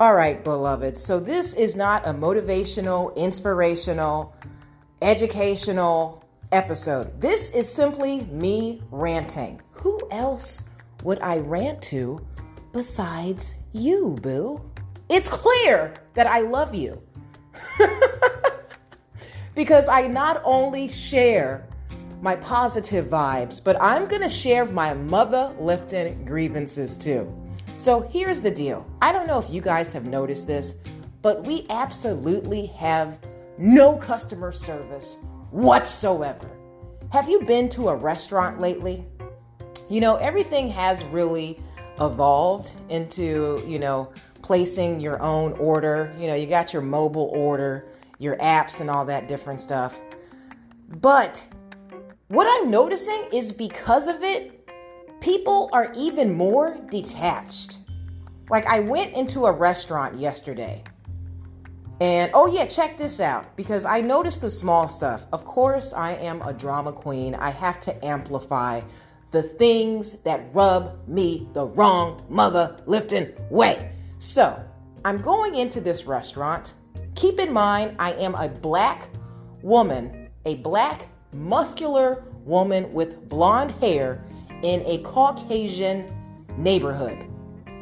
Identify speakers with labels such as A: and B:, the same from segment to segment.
A: All right, beloved. So, this is not a motivational, inspirational, educational episode. This is simply me ranting. Who else would I rant to besides you, boo? It's clear that I love you. because I not only share my positive vibes, but I'm going to share my mother lifting grievances too. So here's the deal I don't know if you guys have noticed this, but we absolutely have no customer service whatsoever. Have you been to a restaurant lately? You know, everything has really evolved into, you know, placing your own order. You know, you got your mobile order, your apps, and all that different stuff. But what I'm noticing is because of it, people are even more detached. Like, I went into a restaurant yesterday. And oh, yeah, check this out because I noticed the small stuff. Of course, I am a drama queen. I have to amplify the things that rub me the wrong mother lifting way. So, I'm going into this restaurant. Keep in mind, I am a black woman, a black, muscular woman with blonde hair in a Caucasian neighborhood.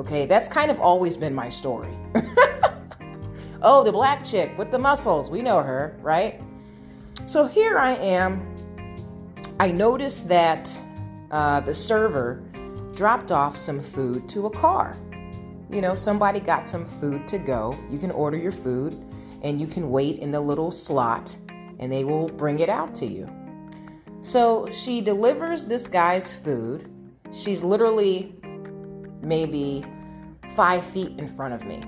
A: Okay, that's kind of always been my story. oh, the black chick with the muscles, we know her, right? So here I am. I noticed that uh, the server dropped off some food to a car. You know, somebody got some food to go. You can order your food and you can wait in the little slot and they will bring it out to you. So she delivers this guy's food. She's literally maybe five feet in front of me.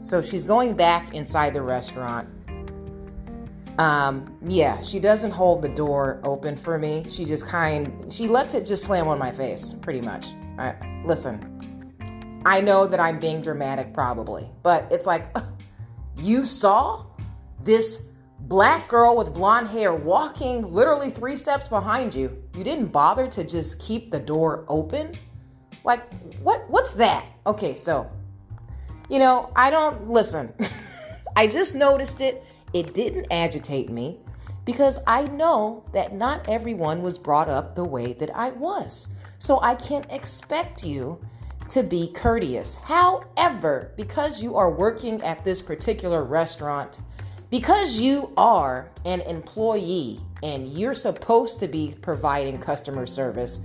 A: So she's going back inside the restaurant. Um, yeah, she doesn't hold the door open for me. She just kind she lets it just slam on my face, pretty much. I, listen, I know that I'm being dramatic probably, but it's like you saw this black girl with blonde hair walking literally three steps behind you, you didn't bother to just keep the door open? Like, what what's that? Okay, so you know, I don't listen. I just noticed it. It didn't agitate me because I know that not everyone was brought up the way that I was. So I can't expect you to be courteous. However, because you are working at this particular restaurant, because you are an employee and you're supposed to be providing customer service,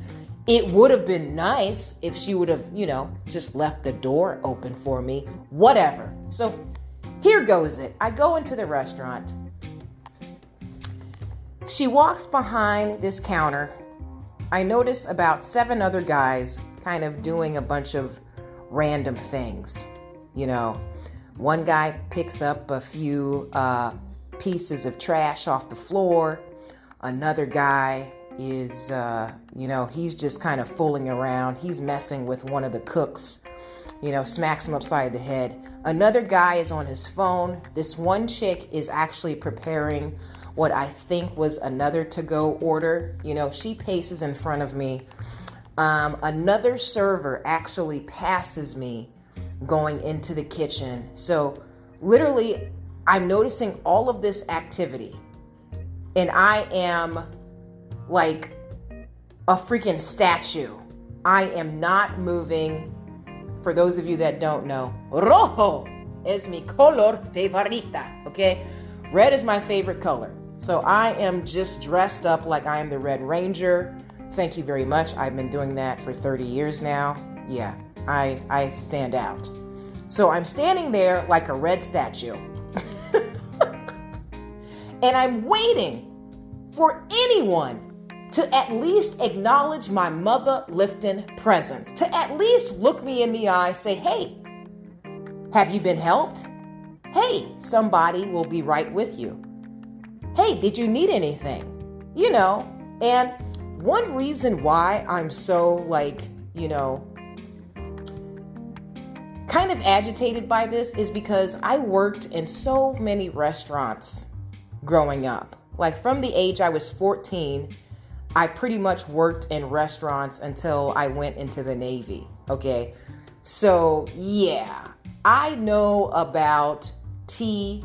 A: it would have been nice if she would have, you know, just left the door open for me. Whatever. So here goes it. I go into the restaurant. She walks behind this counter. I notice about seven other guys kind of doing a bunch of random things, you know, one guy picks up a few uh, pieces of trash off the floor. Another guy is, uh, you know, he's just kind of fooling around. He's messing with one of the cooks, you know, smacks him upside the head. Another guy is on his phone. This one chick is actually preparing what I think was another to go order. You know, she paces in front of me. Um, another server actually passes me going into the kitchen. So, literally, I'm noticing all of this activity, and I am like a freaking statue. I am not moving. For those of you that don't know, rojo es mi color favorita. Okay, red is my favorite color. So I am just dressed up like I am the Red Ranger. Thank you very much. I've been doing that for 30 years now. Yeah, I, I stand out. So I'm standing there like a red statue. and I'm waiting for anyone to at least acknowledge my mother lifting presence, to at least look me in the eye, say, hey, have you been helped? Hey, somebody will be right with you. Hey, did you need anything? You know, and one reason why I'm so like, you know, kind of agitated by this is because I worked in so many restaurants growing up. Like from the age I was 14, I pretty much worked in restaurants until I went into the Navy. Okay. So, yeah, I know about TRA,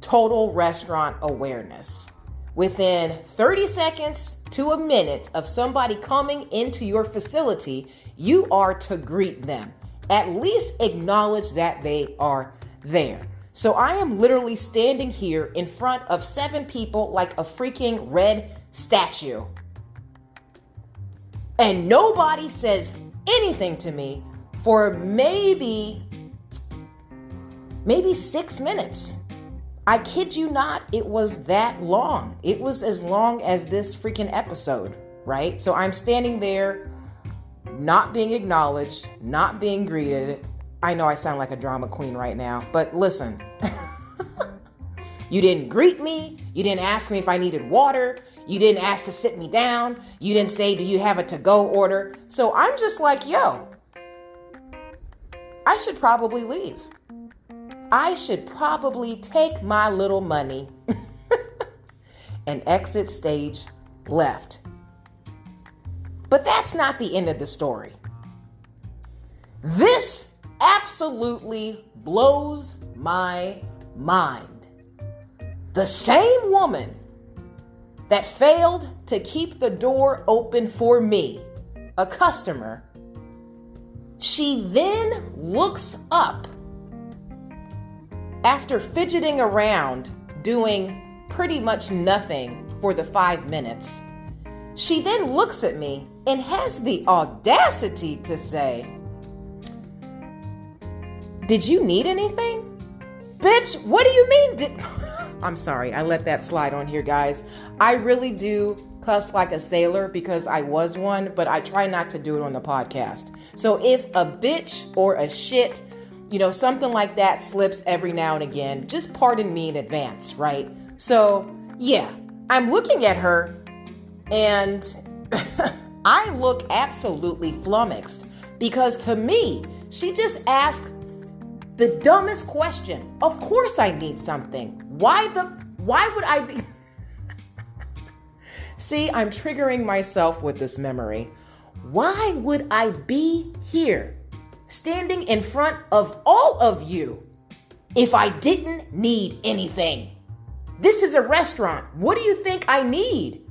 A: Total Restaurant Awareness. Within 30 seconds to a minute of somebody coming into your facility, you are to greet them. At least acknowledge that they are there. So I am literally standing here in front of seven people like a freaking red statue. And nobody says anything to me for maybe maybe 6 minutes. I kid you not, it was that long. It was as long as this freaking episode, right? So I'm standing there not being acknowledged, not being greeted. I know I sound like a drama queen right now, but listen. you didn't greet me, you didn't ask me if I needed water, you didn't ask to sit me down, you didn't say, Do you have a to go order? So I'm just like, Yo, I should probably leave. I should probably take my little money and exit stage left. But that's not the end of the story. This absolutely blows my mind. The same woman that failed to keep the door open for me, a customer, she then looks up after fidgeting around, doing pretty much nothing for the five minutes, she then looks at me and has the audacity to say, Did you need anything? Bitch, what do you mean? Did- I'm sorry, I let that slide on here, guys. I really do cuss like a sailor because I was one, but I try not to do it on the podcast. So if a bitch or a shit you know, something like that slips every now and again. Just pardon me in advance, right? So, yeah, I'm looking at her and I look absolutely flummoxed because to me, she just asked the dumbest question. Of course I need something. Why the why would I be See, I'm triggering myself with this memory. Why would I be here standing in front of all of you if I didn't need anything. This is a restaurant. What do you think I need?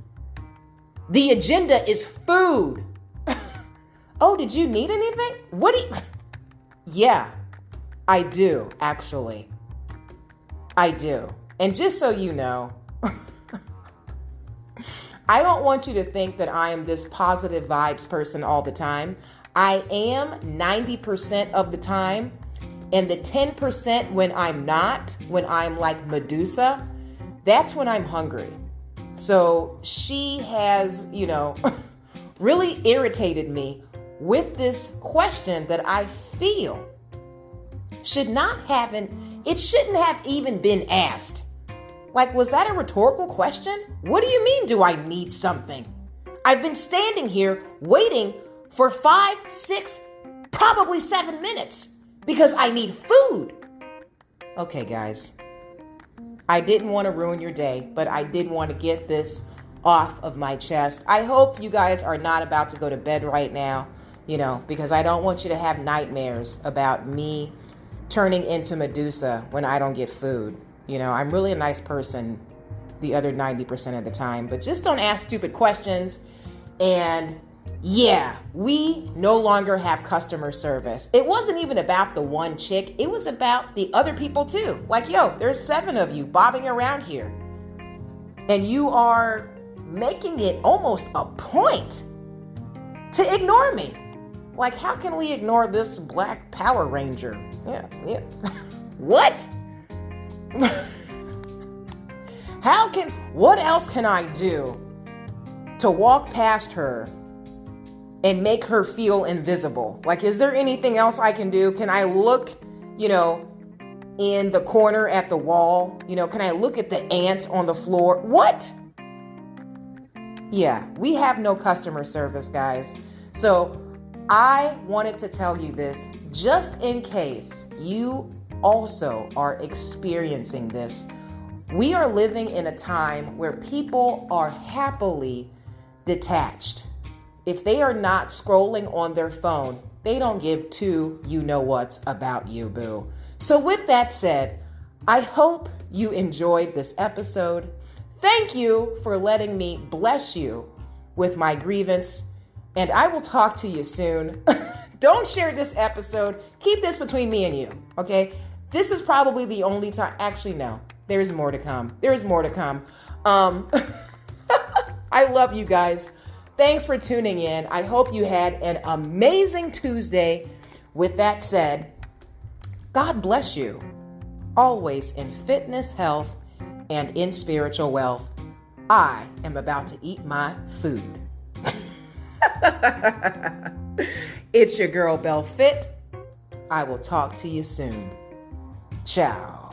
A: The agenda is food. oh, did you need anything? What do you. yeah, I do, actually. I do. And just so you know, I don't want you to think that I am this positive vibes person all the time. I am 90% of the time. And the 10% when I'm not, when I'm like Medusa, that's when I'm hungry. So she has, you know, really irritated me with this question that I feel should not have, it shouldn't have even been asked. Like, was that a rhetorical question? What do you mean, do I need something? I've been standing here waiting for five, six, probably seven minutes because I need food. Okay, guys. I didn't want to ruin your day, but I did want to get this off of my chest. I hope you guys are not about to go to bed right now, you know, because I don't want you to have nightmares about me turning into Medusa when I don't get food. You know, I'm really a nice person the other 90% of the time, but just don't ask stupid questions and yeah, we no longer have customer service. It wasn't even about the one chick, it was about the other people too. Like, yo, there's seven of you bobbing around here. And you are making it almost a point to ignore me. Like, how can we ignore this black Power Ranger? Yeah, yeah. what? how can, what else can I do to walk past her and make her feel invisible. Like, is there anything else I can do? Can I look, you know, in the corner at the wall? You know, can I look at the ants on the floor? What? Yeah, we have no customer service, guys. So I wanted to tell you this just in case you also are experiencing this. We are living in a time where people are happily detached if they are not scrolling on their phone they don't give two you know what's about you, boo. So, with that said, I hope you enjoyed this episode. Thank you for letting me bless you with my grievance, and I will talk to you soon. Don't share this episode. Keep this between me and you, okay? This is probably the only time. Actually, no, there's more to come. There's more to come. Um, I love you guys. Thanks for tuning in. I hope you had an amazing Tuesday. With that said, God bless you always in fitness, health, and in spiritual wealth. I am about to eat my food. it's your girl, Belle Fit. I will talk to you soon. Ciao.